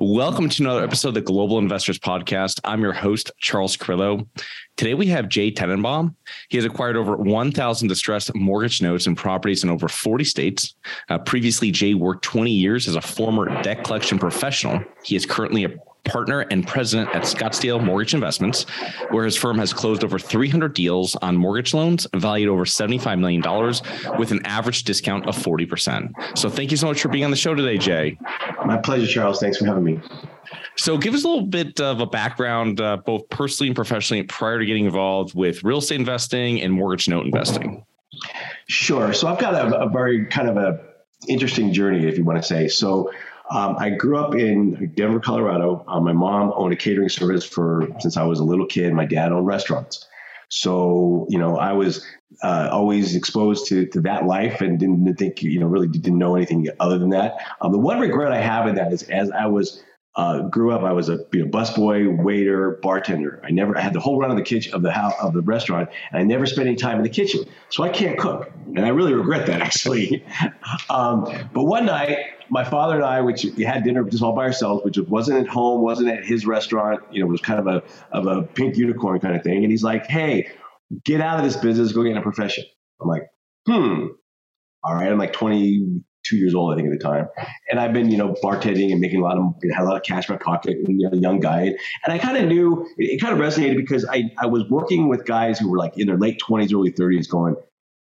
Welcome to another episode of the Global Investors Podcast. I'm your host, Charles Carillo. Today we have Jay Tenenbaum. He has acquired over 1,000 distressed mortgage notes and properties in over 40 states. Uh, previously, Jay worked 20 years as a former debt collection professional. He is currently a partner and president at Scottsdale Mortgage Investments, where his firm has closed over 300 deals on mortgage loans valued over $75 million with an average discount of 40%. So thank you so much for being on the show today, Jay. My pleasure, Charles. Thanks for having me. So, give us a little bit of a background, uh, both personally and professionally, prior to getting involved with real estate investing and mortgage note investing. Sure. So, I've got a, a very kind of a interesting journey, if you want to say. So, um, I grew up in Denver, Colorado. Uh, my mom owned a catering service for since I was a little kid. My dad owned restaurants. So, you know, I was uh, always exposed to, to that life and didn't think, you know, really didn't know anything other than that. Um, the one regret I have in that is as I was uh, grew up, I was a you know, busboy, waiter, bartender. I never I had the whole run of the kitchen of the house of the restaurant, and I never spent any time in the kitchen. So I can't cook, and I really regret that actually. um, but one night, my father and I, which we had dinner just all by ourselves, which wasn't at home, wasn't at his restaurant. You know, it was kind of a of a pink unicorn kind of thing. And he's like, "Hey, get out of this business, go get a profession." I'm like, "Hmm." All right, I'm like 20, two years old, I think, at the time. And I've been, you know, bartending and making a lot of, had a lot of cash in my pocket, you know, young guy. And I kind of knew, it kind of resonated because I, I was working with guys who were like in their late 20s, early 30s going,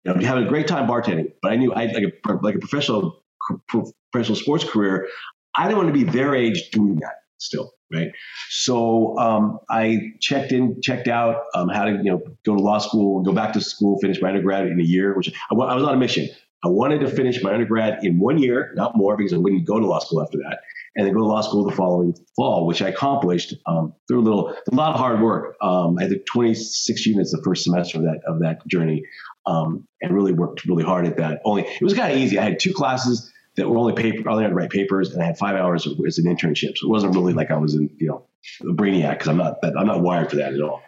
you know, having a great time bartending. But I knew I like a, like a professional, professional sports career. I didn't want to be their age doing that still. Right. So um, I checked in, checked out, um, how to, you know, go to law school, go back to school, finish my undergrad in a year, which I, I was on a mission. I wanted to finish my undergrad in one year, not more, because I wouldn't go to law school after that, and then go to law school the following fall, which I accomplished um, through a little, a lot of hard work. Um, I took 26 units the first semester of that of that journey, um, and really worked really hard at that. Only it was kind of easy. I had two classes that were only paper, I only had to write papers, and I had five hours as an internship. So it wasn't really like I was in, you know, a brainiac because I'm not that I'm not wired for that at all.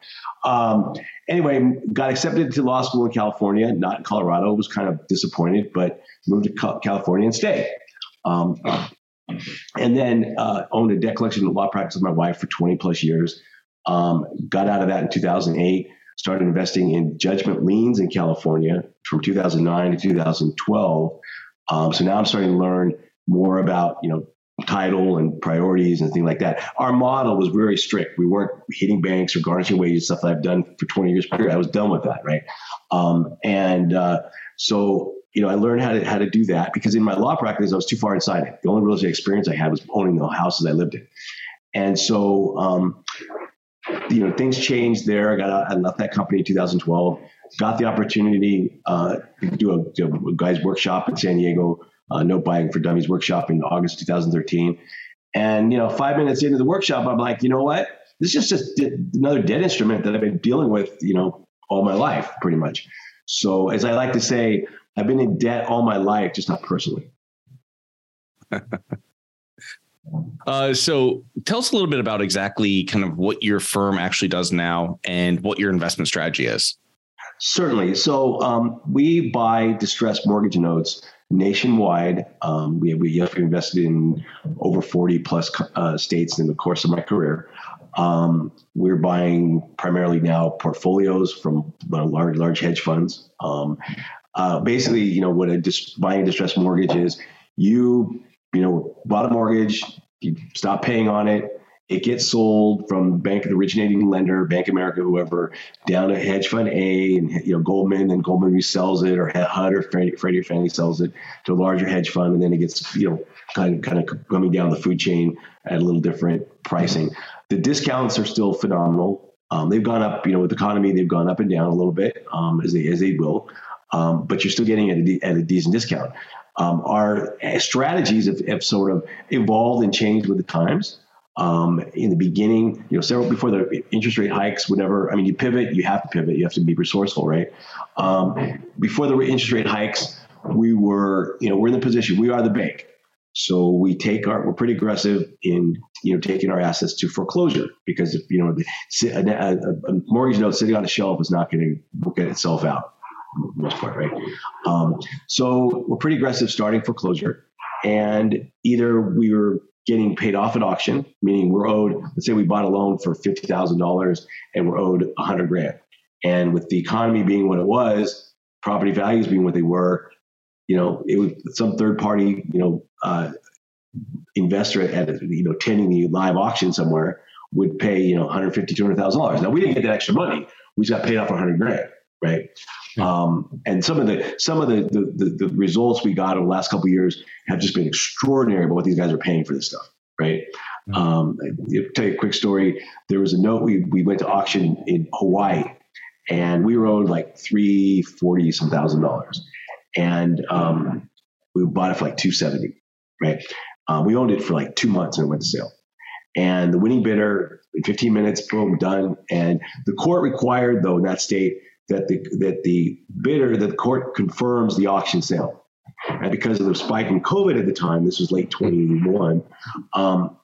Um, anyway, got accepted to law school in California, not in Colorado. Was kind of disappointed, but moved to California and stayed. Um, and then uh, owned a debt collection law practice with my wife for 20 plus years. Um, got out of that in 2008. Started investing in judgment liens in California from 2009 to 2012. Um, so now I'm starting to learn more about you know title and priorities and things like that. Our model was very strict. We weren't hitting banks or garnishing wages, stuff that I've done for 20 years. I was done with that, right? Um, and uh, so, you know, I learned how to how to do that because in my law practice, I was too far inside it. The only real estate experience I had was owning the houses I lived in, and so. Um, you know, things changed there. I got out, I left that company in 2012. Got the opportunity uh, to do a, do a guy's workshop in San Diego uh, Note Buying for Dummies workshop in August 2013. And, you know, five minutes into the workshop, I'm like, you know what? This is just another debt instrument that I've been dealing with, you know, all my life, pretty much. So, as I like to say, I've been in debt all my life, just not personally. uh, so, tell us a little bit about exactly kind of what your firm actually does now and what your investment strategy is. Certainly. So um, we buy distressed mortgage notes nationwide. Um, we, we have invested in over 40 plus uh, states in the course of my career. Um, we're buying primarily now portfolios from large large hedge funds. Um, uh, basically, you know what a dis- buying a distressed mortgage is. You you know bought a mortgage, you stop paying on it, it gets sold from bank the originating lender, Bank America, whoever, down to hedge fund A and you know Goldman, and Goldman resells it, or HUD or Freddie, Freddie or Fannie sells it to a larger hedge fund, and then it gets you know kind of, kind of coming down the food chain at a little different pricing. The discounts are still phenomenal. Um, they've gone up, you know, with the economy, they've gone up and down a little bit um, as they as they will, um, but you're still getting at a, at a decent discount. Um, our strategies have, have sort of evolved and changed with the times. Um, in the beginning, you know, several before the interest rate hikes, whatever. I mean, you pivot, you have to pivot, you have to be resourceful, right? Um, before the interest rate hikes, we were, you know, we're in the position, we are the bank. So we take our, we're pretty aggressive in, you know, taking our assets to foreclosure because if, you know, a, a, a mortgage note sitting on a shelf is not going to work itself out most part, right? Um, so we're pretty aggressive starting foreclosure. And either we were getting paid off at auction, meaning we're owed, let's say we bought a loan for $50,000 and we're owed 100 grand. And with the economy being what it was, property values being what they were, you know, it was some third party, you know, uh, investor at, you know, attending the live auction somewhere would pay, you know, 150, $200,000. Now we didn't get that extra money. We just got paid off 100 grand. Right. Um, and some of the some of the, the, the, the results we got over the last couple years have just been extraordinary about what these guys are paying for this stuff, right? Um, I'll tell you a quick story. There was a note we we went to auction in Hawaii, and we were owed like three forty some thousand dollars, and um, we bought it for like two seventy, right? Uh, we owned it for like two months and it went to sale. And the winning bidder in 15 minutes, boom, done. And the court required, though, in that state, that the that the bidder that the court confirms the auction sale. And because of the spike in COVID at the time, this was late 21, um,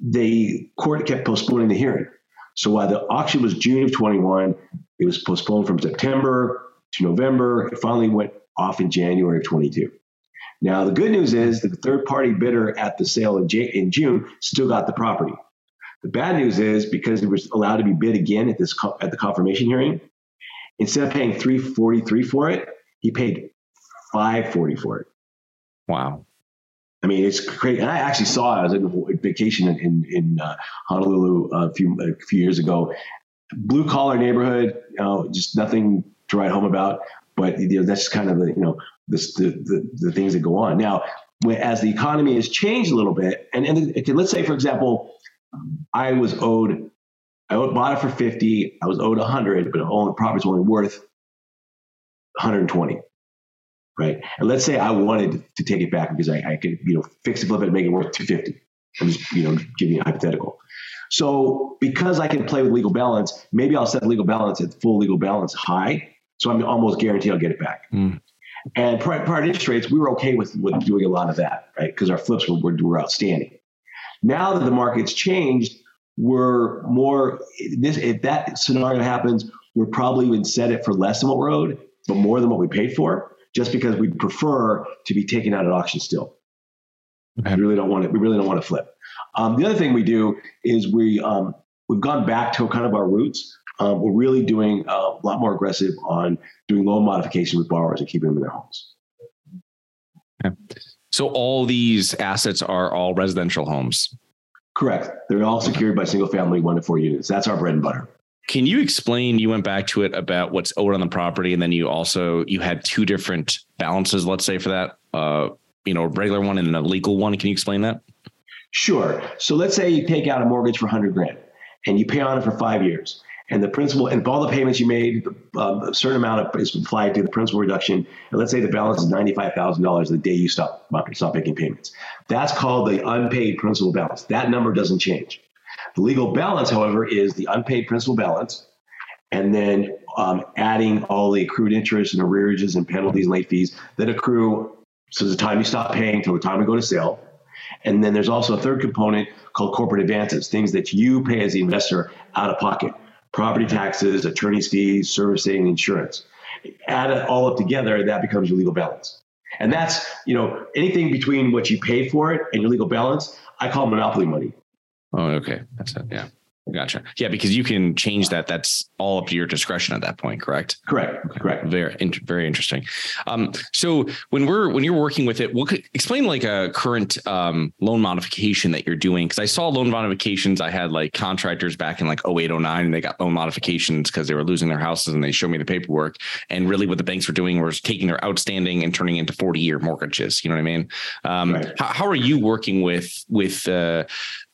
the court kept postponing the hearing. So while the auction was June of 21, it was postponed from September to November. It finally went off in January of 22. Now, the good news is that the third party bidder at the sale in, J- in June still got the property. The bad news is because it was allowed to be bid again at this co- at the confirmation hearing, Instead of paying 343 for it, he paid 540 for it. Wow. I mean, it's great. And I actually saw it. I was on vacation in, in, in uh, Honolulu a few, a few years ago. Blue collar neighborhood, you know, just nothing to write home about. But you know, that's kind of the, you know, this, the, the, the things that go on. Now, as the economy has changed a little bit, and, and let's say, for example, I was owed I bought it for 50. I was owed 100, but only the property's only worth 120. Right. And let's say I wanted to take it back because I, I could, you know, fix it, flip it, and make it worth 250. I'm just, you know, giving you a hypothetical. So because I can play with legal balance, maybe I'll set legal balance at full legal balance high. So I'm almost guaranteed I'll get it back. Mm. And prior, prior to interest rates, we were okay with, with doing a lot of that, right? Because our flips were, were, were outstanding. Now that the market's changed, we're more this if that scenario happens, we're probably would set it for less than what we're owed, but more than what we paid for, just because we'd prefer to be taken out at auction still. Okay. We really don't want it. We really don't want to flip. Um, the other thing we do is we um, we've gone back to kind of our roots. Um, we're really doing a lot more aggressive on doing loan modification with borrowers and keeping them in their homes. Okay. So all these assets are all residential homes. Correct. They're all secured by single family one to four units. That's our bread and butter. Can you explain? You went back to it about what's owed on the property, and then you also you had two different balances. Let's say for that, uh, you know, regular one and a legal one. Can you explain that? Sure. So let's say you take out a mortgage for hundred grand, and you pay on it for five years and the principal and all the payments you made, um, a certain amount of is applied to the principal reduction. And let's say the balance is ninety five thousand dollars the day you stop stop making payments. That's called the unpaid principal balance. That number doesn't change. The legal balance, however, is the unpaid principal balance, and then um, adding all the accrued interest and arrearages and penalties and late fees that accrue so the time you stop paying till the time we go to sale. And then there's also a third component called corporate advances, things that you pay as the investor out of pocket property taxes, attorney's fees, servicing, insurance. Add it all up together, that becomes your legal balance. And that's, you know, anything between what you pay for it and your legal balance, I call monopoly money. Oh, okay. That's it. Yeah. Gotcha. Yeah, because you can change that. That's all up to your discretion at that point. Correct. Correct. Correct. Very, very interesting. Um, so when we're when you're working with it, what could explain like a current um, loan modification that you're doing? Because I saw loan modifications. I had like contractors back in like 08, 09, and they got loan modifications because they were losing their houses, and they showed me the paperwork. And really, what the banks were doing was taking their outstanding and turning into 40 year mortgages. You know what I mean? Um, right. how, how, are you working with with uh,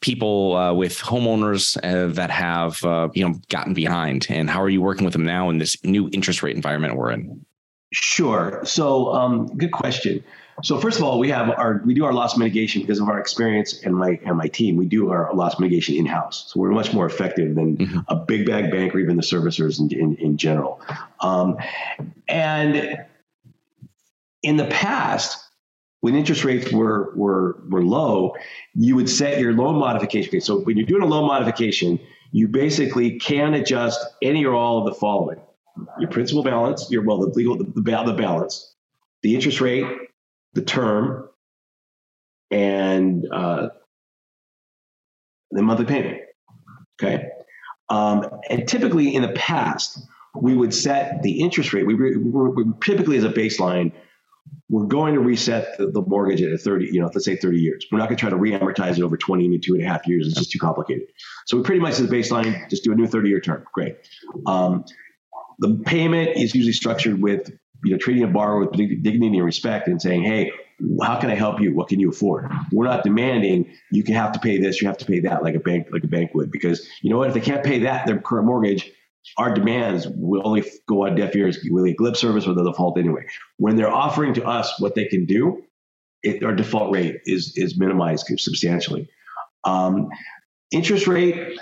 people uh, with homeowners uh, that have uh, you know gotten behind? And how are you working with them now in this new interest rate environment we're in? Sure. So um, good question. So first of all we have our we do our loss mitigation because of our experience and my and my team. We do our loss mitigation in-house. So we're much more effective than mm-hmm. a big bag bank or even the servicers in, in, in general. Um, and in the past when interest rates were were were low, you would set your loan modification. So when you're doing a loan modification, you basically can adjust any or all of the following: your principal balance, your well, the legal the, the, the balance, the interest rate, the term, and uh, the monthly payment. Okay, um, and typically in the past, we would set the interest rate. We, we, we typically as a baseline we're going to reset the, the, mortgage at a 30, you know, let's say 30 years. We're not going to try to re-amortize it over 20 to two and a half years. It's just too complicated. So we pretty much a baseline, just do a new 30 year term. Great. Um, the payment is usually structured with, you know, treating a borrower with dignity and respect and saying, hey, how can I help you? What can you afford? We're not demanding you can have to pay this, you have to pay that like a bank, like a bank would, because you know what? If they can't pay that, their current mortgage, our demands will only go on deaf ears. Will get lip service or the default anyway. When they're offering to us what they can do, it, our default rate is is minimized substantially. Um, interest rate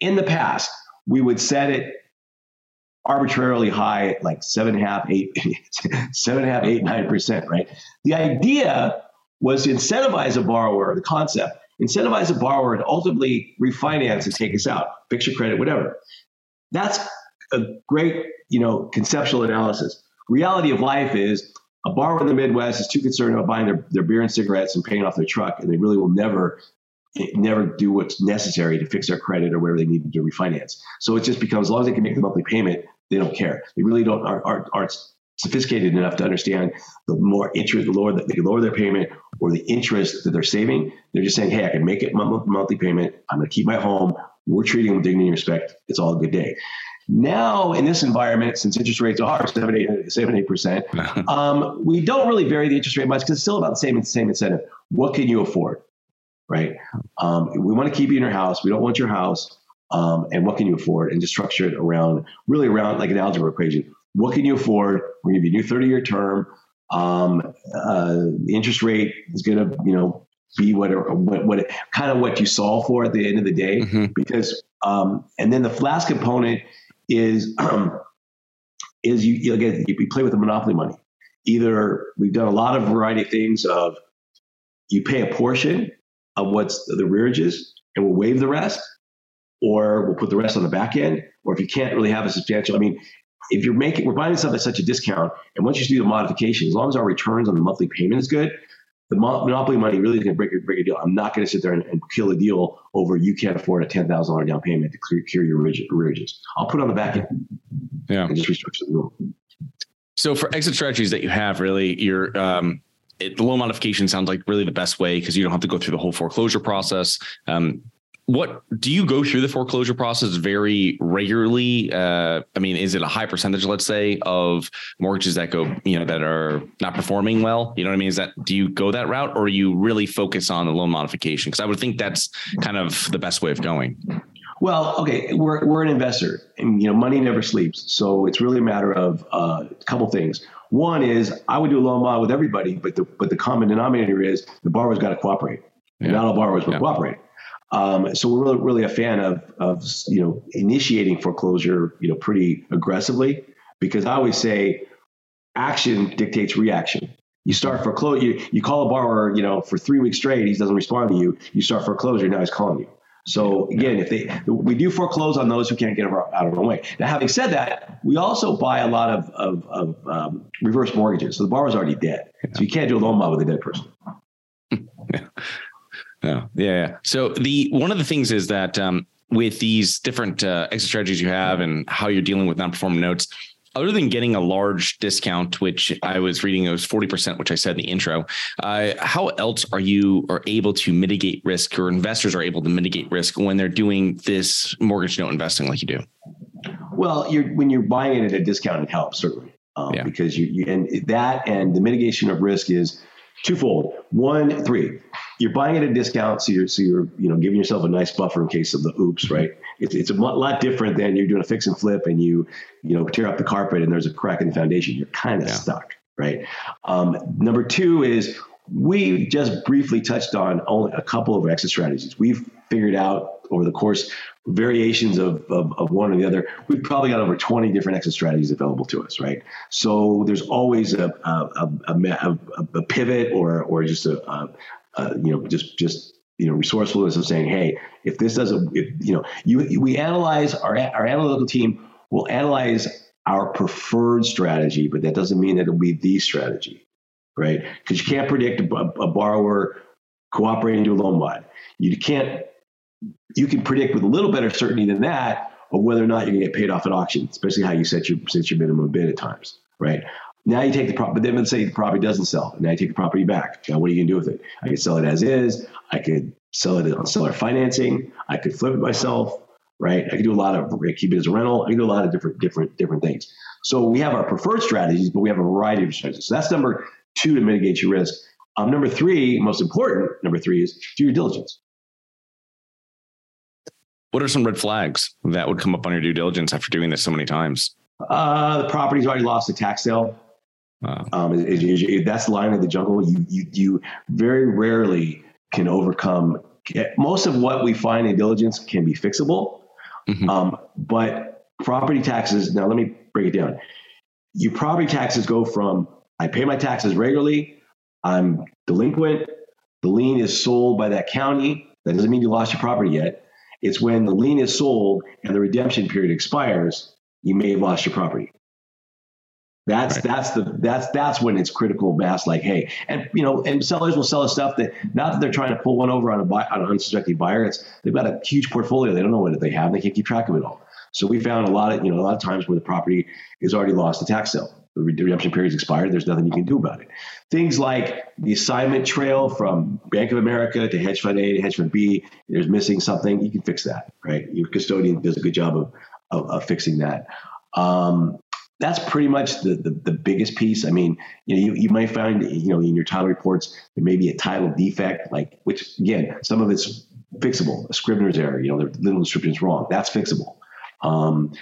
in the past, we would set it arbitrarily high, like seven and a half, eight, seven and a half, eight, nine percent. Right. The idea was to incentivize a borrower. The concept incentivize a borrower to ultimately refinance and take us out, fix your credit, whatever. That's a great, you know, conceptual analysis. Reality of life is a borrower in the Midwest is too concerned about buying their, their beer and cigarettes and paying off their truck, and they really will never never do what's necessary to fix their credit or whatever they need to refinance. So it just becomes as long as they can make the monthly payment, they don't care. They really don't aren't, aren't, aren't sophisticated enough to understand the more interest, the lower that they lower their payment or the interest that they're saving. They're just saying, hey, I can make it monthly payment. I'm going to keep my home. We're treating them with dignity and respect. It's all a good day. Now, in this environment, since interest rates are 7 8, 7, 8%, um, we don't really vary the interest rate much because it's still about the same, same incentive. What can you afford? Right? Um, we want to keep you in your house. We don't want your house. Um, and what can you afford? And just structure it around, really around like an algebra equation. What can you afford? We're going to give you a new 30 year term. Um, uh, the interest rate is going to, you know, be whatever what, what kind of what you solve for at the end of the day. Mm-hmm. because um, and then the last component is um, is you you, again, you play with the monopoly money. Either we've done a lot of variety of things of you pay a portion of what's the rearages and we'll waive the rest or we'll put the rest on the back end. Or if you can't really have a substantial i mean if you're making we're buying stuff at such a discount and once you do the modification as long as our returns on the monthly payment is good the monopoly money really is going to break, break a deal. I'm not going to sit there and, and, kill a deal over you can't afford a ten thousand dollar down payment to clear, clear your arrearages. I'll put on the back end. Yeah, and just restructure the. So for exit strategies that you have, really, you're um, it, the loan modification sounds like really the best way because you don't have to go through the whole foreclosure process. Um, what do you go through the foreclosure process very regularly? Uh, I mean, is it a high percentage, let's say, of mortgages that go, you know, that are not performing well? You know what I mean? Is that do you go that route, or you really focus on the loan modification? Because I would think that's kind of the best way of going. Well, okay, we're we're an investor, and you know, money never sleeps. So it's really a matter of uh, a couple things. One is I would do a loan mod with everybody, but the but the common denominator is the borrower's got to cooperate. Yeah. Not all borrowers will yeah. cooperate. Um, so we're really, really a fan of, of, you know, initiating foreclosure, you know, pretty aggressively because I always say action dictates reaction. You start foreclosure, you, you call a borrower, you know, for three weeks straight, he doesn't respond to you. You start foreclosure, now he's calling you. So again, if they we do foreclose on those who can't get out of our way. Now, having said that, we also buy a lot of of, of um, reverse mortgages. So the borrower's already dead, so you can't do a loan mod with a dead person. Yeah. Yeah, yeah. So the one of the things is that um, with these different uh, exit strategies you have and how you're dealing with non-performing notes, other than getting a large discount, which I was reading it was 40%, which I said in the intro, uh, how else are you are able to mitigate risk or investors are able to mitigate risk when they're doing this mortgage note investing like you do? Well, you're, when you're buying it at a discount, it helps certainly. Um, yeah. Because you, you, and that and the mitigation of risk is twofold. One, three, you're buying it at a discount, so you're so you're you know giving yourself a nice buffer in case of the oops, right? It's it's a lot different than you're doing a fix and flip and you you know tear up the carpet and there's a crack in the foundation. You're kind of yeah. stuck, right? Um, number two is we just briefly touched on only a couple of exit strategies. We've figured out over the course variations of, of, of, one or the other. We've probably got over 20 different exit strategies available to us, right? So there's always a, a, a, a pivot or, or just a, Uh, you know, just, just, you know, resourcefulness of saying, hey, if this doesn't, if, you know, you, we analyze our, our analytical team will analyze our preferred strategy, but that doesn't mean that it'll be the strategy, right? Because you can't predict a, a borrower cooperating to a loan mod. You can't you can predict with a little better certainty than that of whether or not you're going to get paid off at auction, especially how you set your set your minimum bid at times, right? Now you take the property, but then let's say the property doesn't sell. Now you take the property back. Now what are you going to do with it? I could sell it as is. I could sell it on seller financing. I could flip it myself, right? I could do a lot of keep it as a rental. I could do a lot of different different different things. So we have our preferred strategies, but we have a variety of strategies. So that's number two to mitigate your risk. Um, number three, most important, number three is do your diligence. What are some red flags that would come up on your due diligence after doing this so many times? Uh, the property's already lost a tax sale. Wow. Um, it, it, it, that's the line of the jungle. You, you, you very rarely can overcome. Most of what we find in diligence can be fixable, mm-hmm. um, but property taxes. Now, let me break it down. Your property taxes go from I pay my taxes regularly. I'm delinquent. The lien is sold by that county. That doesn't mean you lost your property yet. It's when the lien is sold and the redemption period expires, you may have lost your property. That's right. that's the that's that's when it's critical mass. Like, hey, and you know, and sellers will sell us stuff that not that they're trying to pull one over on a buy, on an unsuspecting buyer. It's they've got a huge portfolio. They don't know what they have. And they can't keep track of it all. So we found a lot of you know a lot of times where the property is already lost the tax sale the redemption period is expired. There's nothing you can do about it. Things like the assignment trail from Bank of America to hedge fund A to hedge fund B, there's missing something. You can fix that, right? Your custodian does a good job of, of, of fixing that. Um, that's pretty much the, the, the, biggest piece. I mean, you know, you, you might find, you know, in your title reports, there may be a title defect, like, which again, some of it's fixable, a Scrivener's error, you know, the little description is wrong. That's fixable. Um,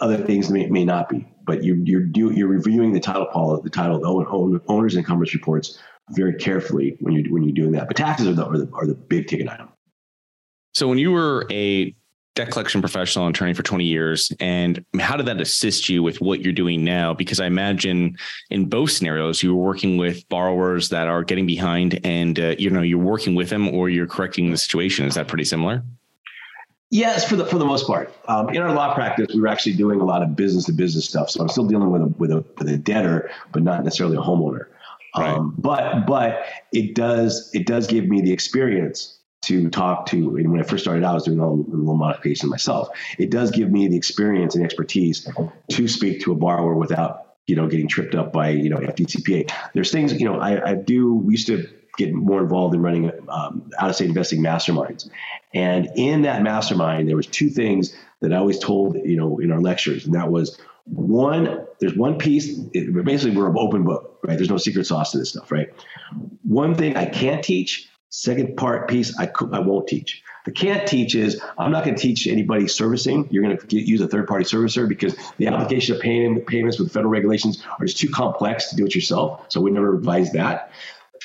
other things may, may not be but you, you're do, you're reviewing the title policy, the title the owners and encumbrance reports very carefully when you're when you're doing that. But taxes are the are the, are the big ticket item. So when you were a debt collection professional and attorney for 20 years and how did that assist you with what you're doing now because i imagine in both scenarios you were working with borrowers that are getting behind and uh, you know you're working with them or you're correcting the situation is that pretty similar Yes, for the for the most part. Um, in our law practice, we were actually doing a lot of business to business stuff. So I'm still dealing with a with a with a debtor, but not necessarily a homeowner. Right. Um, but but it does it does give me the experience to talk to. And when I first started out, I was doing a little, modification myself. It does give me the experience and expertise to speak to a borrower without you know getting tripped up by you know FDCPA. There's things you know I, I do. We used to get more involved in running um, out of state investing masterminds. And in that mastermind, there was two things that I always told, you know, in our lectures. And that was one, there's one piece, it, basically we're an open book, right? There's no secret sauce to this stuff, right? One thing I can't teach, second part piece I, could, I won't teach. The can't teach is I'm not going to teach anybody servicing. You're going to use a third party servicer because the application of payment, payments with federal regulations are just too complex to do it yourself. So we never advise that.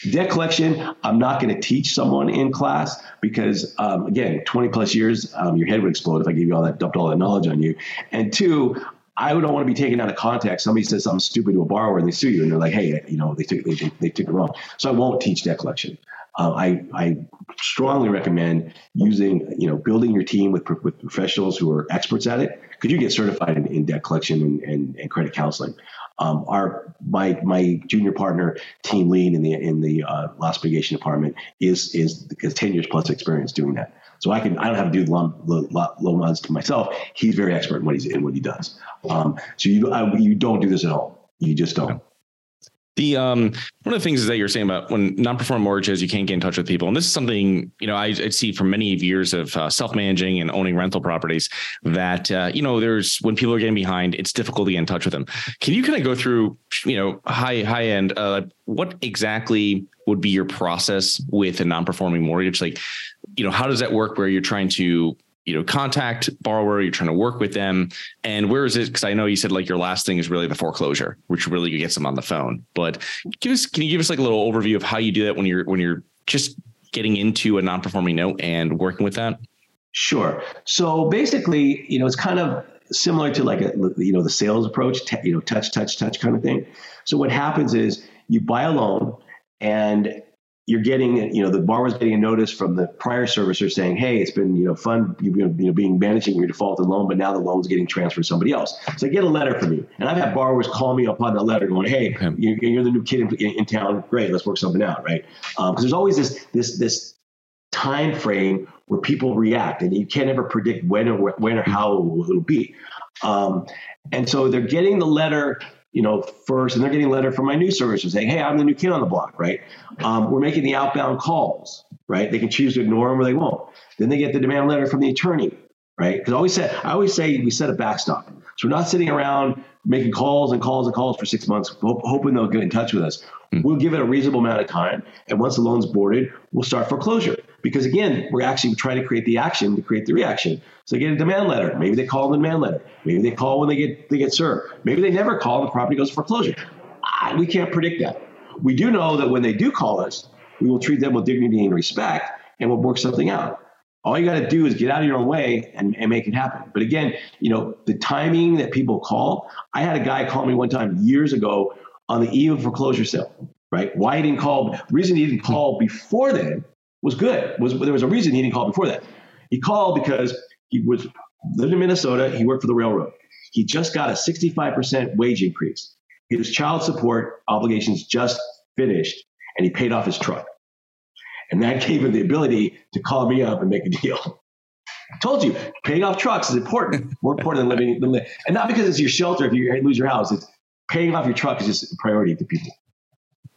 Debt collection, I'm not going to teach someone in class because, um, again, 20 plus years, um, your head would explode if I gave you all that, dumped all that knowledge on you. And two, I don't want to be taken out of context. Somebody says something stupid to a borrower and they sue you, and they're like, "Hey, you know, they took they, they took it wrong." So I won't teach debt collection. Uh, I, I strongly recommend using, you know, building your team with, with professionals who are experts at it Could you get certified in, in debt collection and, and, and credit counseling. Um, our my my junior partner, team lead in the in the uh, loss mitigation department, is is has ten years plus experience doing that. So I can I don't have to do low, loan mods to myself. He's very expert in what he's in what he does. Um, so you I, you don't do this at home. You just don't. The um, one of the things is that you're saying about when non-performing mortgages, you can't get in touch with people, and this is something you know I, I see from many years of uh, self-managing and owning rental properties that uh, you know there's when people are getting behind, it's difficult to get in touch with them. Can you kind of go through you know high high end uh, what exactly would be your process with a non-performing mortgage? Like, you know, how does that work? Where you're trying to you know contact borrower you're trying to work with them. And where is it? Because i know you said like your last thing is really the foreclosure which really gets them on the phone. But give us can you give us like a little overview of how you do that when you're when you're just getting into a non-performing note and working with that? Sure. So basically you know it's kind of similar to like a you know the sales approach you know touch touch touch kind of thing. So what happens is you buy a loan and you're getting, you know, the borrower's getting a notice from the prior servicer saying, "Hey, it's been, you know, fun, you know, you know, being managing your defaulted loan, but now the loan's getting transferred to somebody else." So I get a letter from you, and I've had borrowers call me upon the letter, going, "Hey, okay. you're, the new kid in, in, town. Great, let's work something out, right?" Because um, there's always this this this time frame where people react, and you can't ever predict when or when or how it'll be. Um, and so they're getting the letter you know, first, and they're getting a letter from my new servicer saying, "Hey, I'm the new kid on the block." Right? Um, we're making the outbound calls. Right? They can choose to ignore them or they won't. Then they get the demand letter from the attorney. Right? Because I always say, I always say we set a backstop. So we're not sitting around making calls and calls and calls for six months, hoping they'll get in touch with us. Mm. We'll give it a reasonable amount of time, and once the loan's boarded, we'll start foreclosure. Because again, we're actually trying to create the action to create the reaction. So they get a demand letter. Maybe they call the demand letter. Maybe they call when they get they get served. Maybe they never call and the property goes foreclosure. I, we can't predict that. We do know that when they do call us, we will treat them with dignity and respect, and we'll work something out. All you got to do is get out of your own way and, and make it happen. But again, you know, the timing that people call. I had a guy call me one time years ago on the eve of foreclosure sale. Right? Why he didn't call? The reason he didn't call before then was good. Was there was a reason he didn't call before that. He called because he was lived in Minnesota. He worked for the railroad. He just got a 65% wage increase. His child support obligations just finished, and he paid off his truck. And that gave him the ability to call me up and make a deal. I told you, paying off trucks is important, more important than living, than And not because it's your shelter if you lose your house. It's paying off your truck is just a priority to people.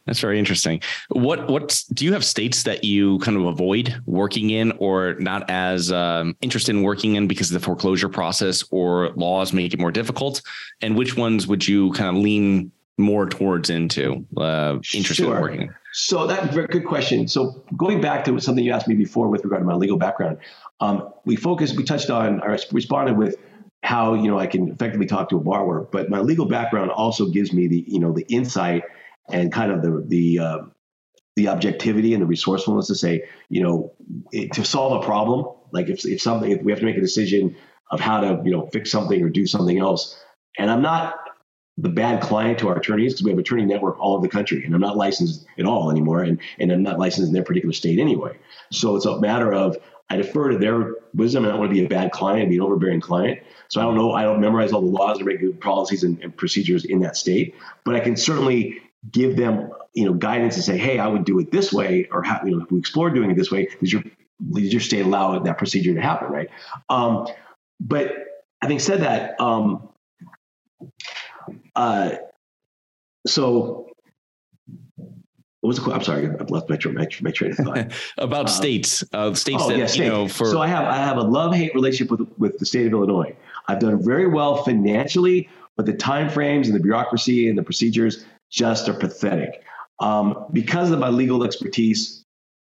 That's very interesting. What what do you have states that you kind of avoid working in, or not as um, interested in working in because of the foreclosure process or laws make it more difficult? And which ones would you kind of lean more towards into uh, interested sure. in working? So that's a good question. So going back to something you asked me before with regard to my legal background, um, we focused, we touched on, or responded with how you know I can effectively talk to a borrower, but my legal background also gives me the you know the insight and kind of the the uh, the objectivity and the resourcefulness to say, you know, it, to solve a problem, like if, if something, if we have to make a decision of how to, you know, fix something or do something else. And I'm not the bad client to our attorneys because we have attorney network all over the country and I'm not licensed at all anymore. And, and I'm not licensed in their particular state anyway. So it's a matter of, I defer to their wisdom and I don't want to be a bad client, be an overbearing client. So I don't know, I don't memorize all the laws or regular policies and, and procedures in that state, but I can certainly give them you know guidance and say, hey, I would do it this way, or how, you know, if we explore doing it this way, does your does your state allow that procedure to happen, right? Um, but having said that, um, uh, so what was the I'm sorry, I've left my, my, my train of thought. About uh, states, uh, states oh, that yeah, state. you know. For so I have I have a love hate relationship with with the state of Illinois. I've done very well financially, but the time frames and the bureaucracy and the procedures just are pathetic. Um, because of my legal expertise,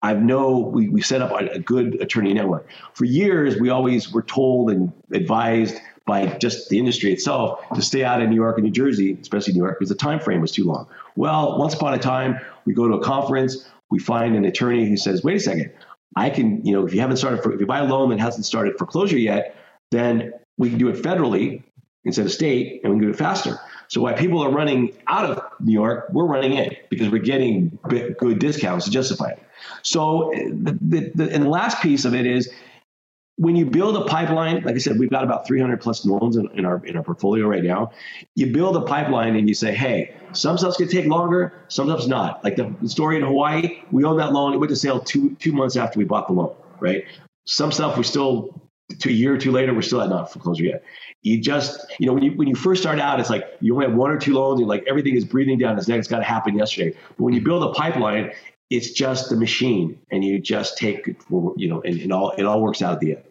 I've know we, we set up a, good attorney network. For years, we always were told and advised by just the industry itself to stay out of New York and New Jersey, especially New York, because the time frame was too long. Well, once upon a time, we go to a conference, we find an attorney who says, "Wait a second, I can, you know, if you haven't started, for, if you buy a loan that hasn't started foreclosure yet, then we can do it federally instead of state, and we can do it faster. So while people are running out of New York, we're running in because we're getting good discounts to justify it. So the, the, the, and the last piece of it is when you build a pipeline, like I said, we've got about 300 plus loans in, in, our in our portfolio right now. You build a pipeline and you say, hey, some stuff's gonna take longer, some stuff's not. Like the, story in Hawaii, we owned that loan. It went to sale two two months after we bought the loan, right? Some stuff we still to a year or two later, we're still at not foreclosure yet. You just, you know, when you when you first start out, it's like you only have one or two loans, and like everything is breathing down its neck. It's got to happen yesterday. But when you mm-hmm. build a pipeline, it's just the machine, and you just take, you know, and, and all it all works out at the end.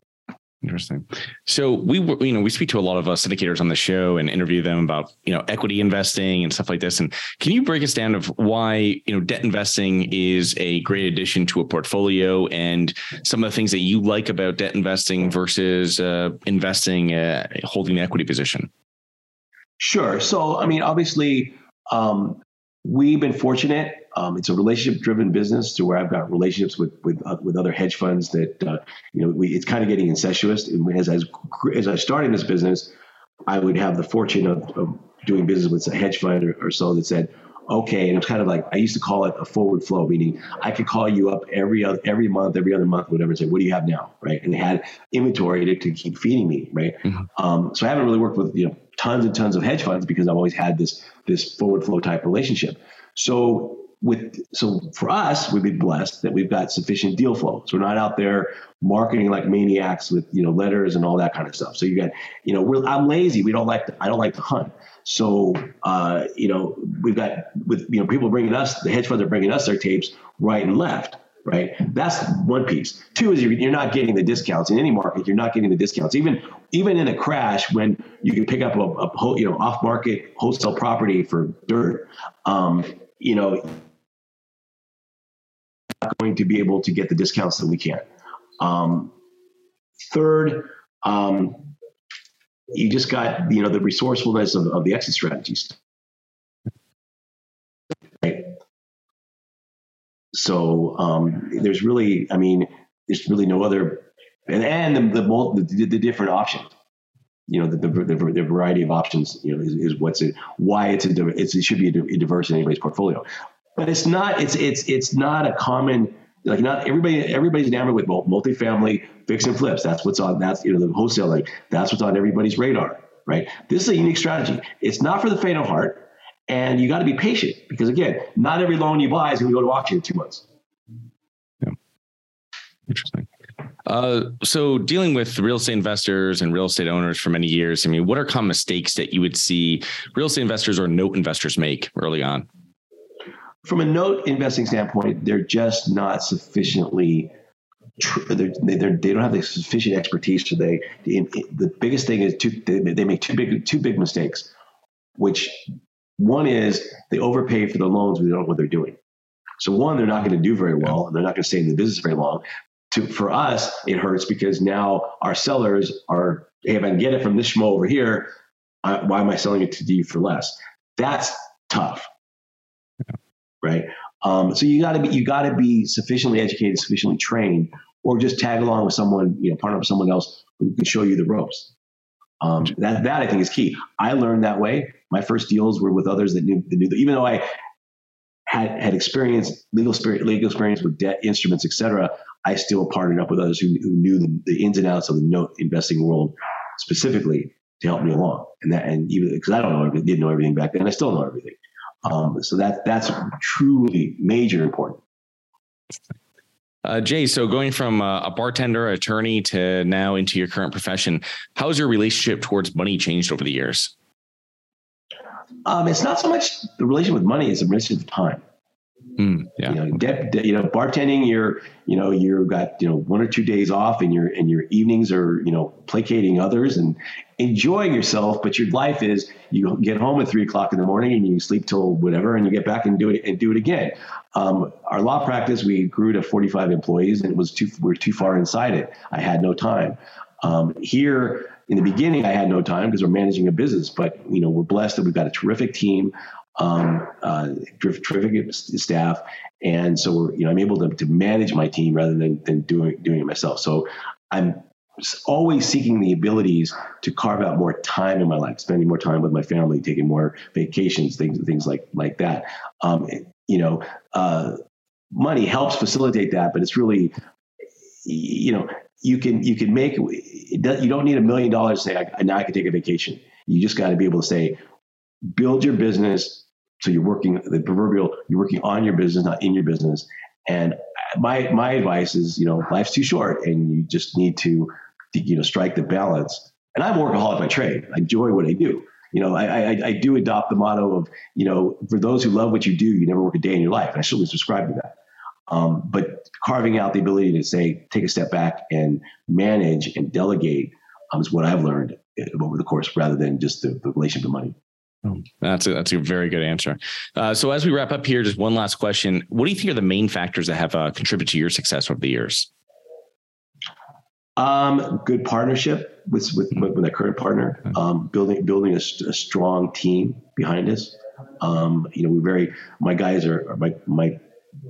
Interesting. So we, you know, we speak to a lot of uh, syndicators on the show and interview them about, you know, equity investing and stuff like this. And can you break us down of why, you know, debt investing is a great addition to a portfolio and some of the things that you like about debt investing versus uh, investing, uh, holding the equity position? Sure. So, I mean, obviously, um, we've been fortunate um, it's a relationship-driven business to where I've got relationships with with uh, with other hedge funds that uh, you know we, it's kind of getting incestuous. And as as as I started this business, I would have the fortune of, of doing business with a hedge fund or, or so that said, okay, and it's kind of like I used to call it a forward flow, meaning I could call you up every other, every month, every other month, whatever, and say, what do you have now, right? And they had inventory to, to keep feeding me, right? Mm-hmm. Um, so I haven't really worked with you know tons and tons of hedge funds because I've always had this this forward flow type relationship. So with so for us, we've been blessed that we've got sufficient deal flow. So we're not out there marketing like maniacs with you know letters and all that kind of stuff. So you got you know I'm lazy. We don't like to, I don't like to hunt. So uh, you know we've got with you know people bringing us the hedge funds are bringing us their tapes right and left. Right, that's one piece. Two is you're, you're not getting the discounts in any market. You're not getting the discounts, even even in a crash when you can pick up a, a you know off market wholesale property for dirt. Um, you know, going to be able to get the discounts that we can. Um, third, um, you just got you know the resourcefulness of, of the exit strategies. Right. So um, there's really, I mean, there's really no other, and and the the, the, the different options. You know, the, the, the, variety of options, you know, is, is what's it, why it's a, it's, it should be a, diverse in anybody's portfolio but it's not it's it's it's not a common like not everybody everybody's enamored with multifamily fix and flips. That's what's on that's you know the wholesale like that's what's on everybody's radar, right? This is a unique strategy. It's not for the faint of heart, and you got to be patient because again, not every loan you buy is going to go to auction in two months. Yeah, interesting. Uh, so dealing with real estate investors and real estate owners for many years, I mean, what are common mistakes that you would see real estate investors or note investors make early on? From a note investing standpoint, they're just not sufficiently. They're, they're, they don't have the sufficient expertise. They, the biggest thing is they, they make two big two big mistakes. Which one is they overpay for the loans, they don't know what they're doing. So one, they're not going to do very well, and they're not going to stay in the business very long. To, for us, it hurts because now our sellers are, hey, if I can get it from this schmo over here, I, why am I selling it to you for less? That's tough right? Um, so you got to be you got to be sufficiently educated, sufficiently trained, or just tag along with someone, you know, partner with someone else who can show you the ropes. Um, that that I think is key. I learned that way. My first deals were with others that knew, that knew even though I had had experience, legal experience, legal experience with debt instruments, etc. I still partnered up with others who, who knew the, the ins and outs of the note investing world specifically to help me along. And that, and even because I don't know, didn't know everything back then, I still know everything. Um, so that that's truly major important. Uh, Jay, so going from uh, a bartender, attorney to now into your current profession, how has your relationship towards money changed over the years? Um, it's not so much the relationship with money; it's a relationship with time. Mm, yeah. You know, de- de- you know, bartending, you're, you know, you've got, you know, one or two days off and your, and your evenings are, you know, placating others and enjoying yourself. But your life is you get home at three o'clock in the morning and you sleep till whatever, and you get back and do it and do it again. Um, our law practice, we grew to 45 employees and it was too, we are too far inside it. I had no time. Um, here, in the beginning, I had no time because we're managing a business, but you know we're blessed that we've got a terrific team um, uh, terrific staff, and so we're, you know I'm able to, to manage my team rather than, than doing doing it myself. So I'm always seeking the abilities to carve out more time in my life, spending more time with my family, taking more vacations, things things like like that. Um, you know, uh, money helps facilitate that, but it's really, you know, you can you can make you don't need a million dollars to say now I can take a vacation. You just got to be able to say, build your business so you're working the proverbial you're working on your business, not in your business. And my my advice is, you know, life's too short, and you just need to, you know, strike the balance. And I'm a workaholic by trade. I enjoy what I do. You know, I, I, I do adopt the motto of, you know, for those who love what you do, you never work a day in your life. And I certainly subscribe to that. Um, but carving out the ability to say, take a step back and manage and delegate um, is what I've learned over the course, rather than just the, the relation to money. Oh, that's a, that's a very good answer. Uh, so as we wrap up here, just one last question: What do you think are the main factors that have uh, contributed to your success over the years? Um, good partnership with with, mm-hmm. with a current partner. Um, building building a, a, strong team behind us. Um, you know, we're very. My guys are, are my my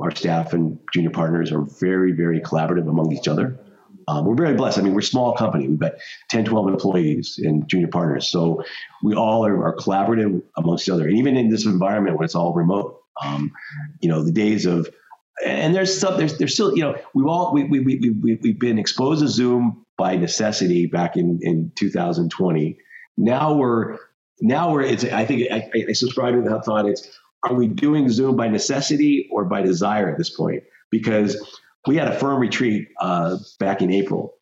our staff and junior partners are very very collaborative among each other. Um, we're very blessed. I mean, we're a small company. We've got 10, 12 employees and junior partners. So we all are, are collaborative amongst each other. And even in this environment where it's all remote, um, you know, the days of, and there's some, there's, there's still, you know, we've all, we, we, we, we, we've been exposed to Zoom by necessity back in, in 2020. Now we're, now we're, it's, I think I, I subscribe to that thought. It's, are we doing Zoom by necessity or by desire at this point? Because we had a firm retreat uh, back in April.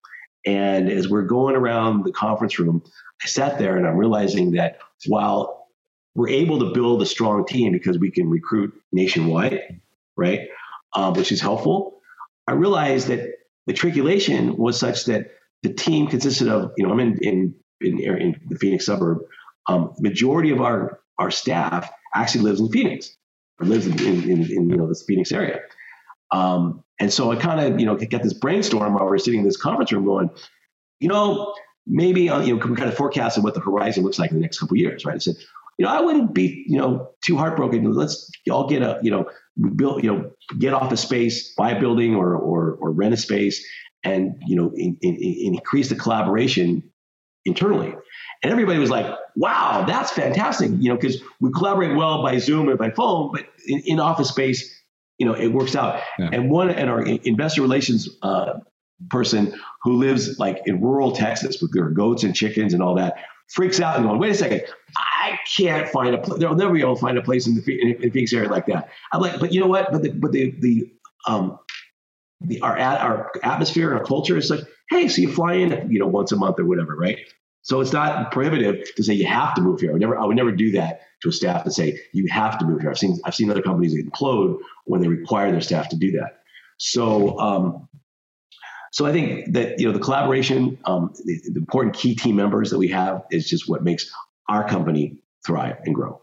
And as we're going around the conference room, I sat there and I'm realizing that while we're able to build a strong team because we can recruit nationwide, right, um, which is helpful, I realized that the triculation was such that the team consisted of, you know, I'm in in in, in the Phoenix suburb. Um, majority of our our staff actually lives in Phoenix or lives in, in, in, in you know this Phoenix area. Um, and so I kind of, you know, get this brainstorm while we're sitting in this conference room going, you know, maybe, uh, you know, we kind of forecasted what the horizon looks like in the next couple years, right? I said, you know, I wouldn't be, you know, too heartbroken. Let's all get a, you know, build, you know, get off a space, buy a building or, or, or rent a space and, you know, in, in, in increase the collaboration internally. And everybody was like, wow, that's fantastic. You know, because we collaborate well by Zoom and by phone, but in, in office space, you know, it works out. Yeah. And one, and our investor relations uh, person who lives like in rural Texas with their goats and chickens and all that freaks out and going, wait a second, I can't find a place. They'll never be able to find a place in the in, in Phoenix area like that. I'm like, but you know what? But the, but the, the, um, the, our, our atmosphere and our culture is like, hey, so you fly in, you know, once a month or whatever, right? So it's not prohibitive to say you have to move here. I would never, I would never do that to a staff and say you have to move here. I've seen, I've seen other companies implode when they require their staff to do that. So, um, so I think that you know the collaboration, um, the, the important key team members that we have is just what makes our company thrive and grow.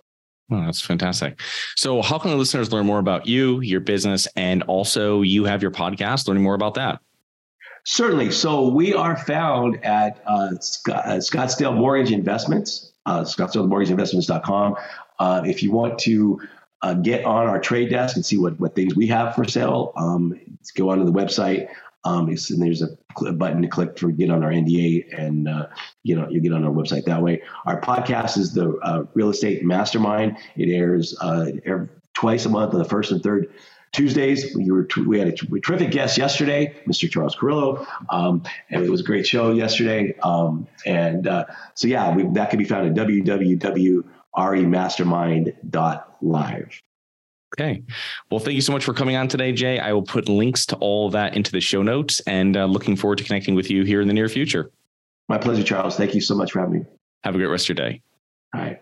Oh, that's fantastic. So, how can the listeners learn more about you, your business, and also you have your podcast? Learning more about that. Certainly. So we are found at uh, uh, Scottsdale Mortgage Investments, uh, ScottsdaleMortgageInvestments.com. Uh, if you want to uh, get on our trade desk and see what, what things we have for sale, um, go onto the website. Um, and there's a, a, button to click for get on our NDA and uh, you know you get on our website that way. Our podcast is the uh, Real Estate Mastermind. It airs uh, twice a month on the first and third Tuesdays, we, were, we had a terrific guest yesterday, Mr. Charles Carillo, um, and it was a great show yesterday. Um, and uh, so, yeah, we, that can be found at www.remastermind.live. Okay. Well, thank you so much for coming on today, Jay. I will put links to all that into the show notes and uh, looking forward to connecting with you here in the near future. My pleasure, Charles. Thank you so much for having me. Have a great rest of your day. All right.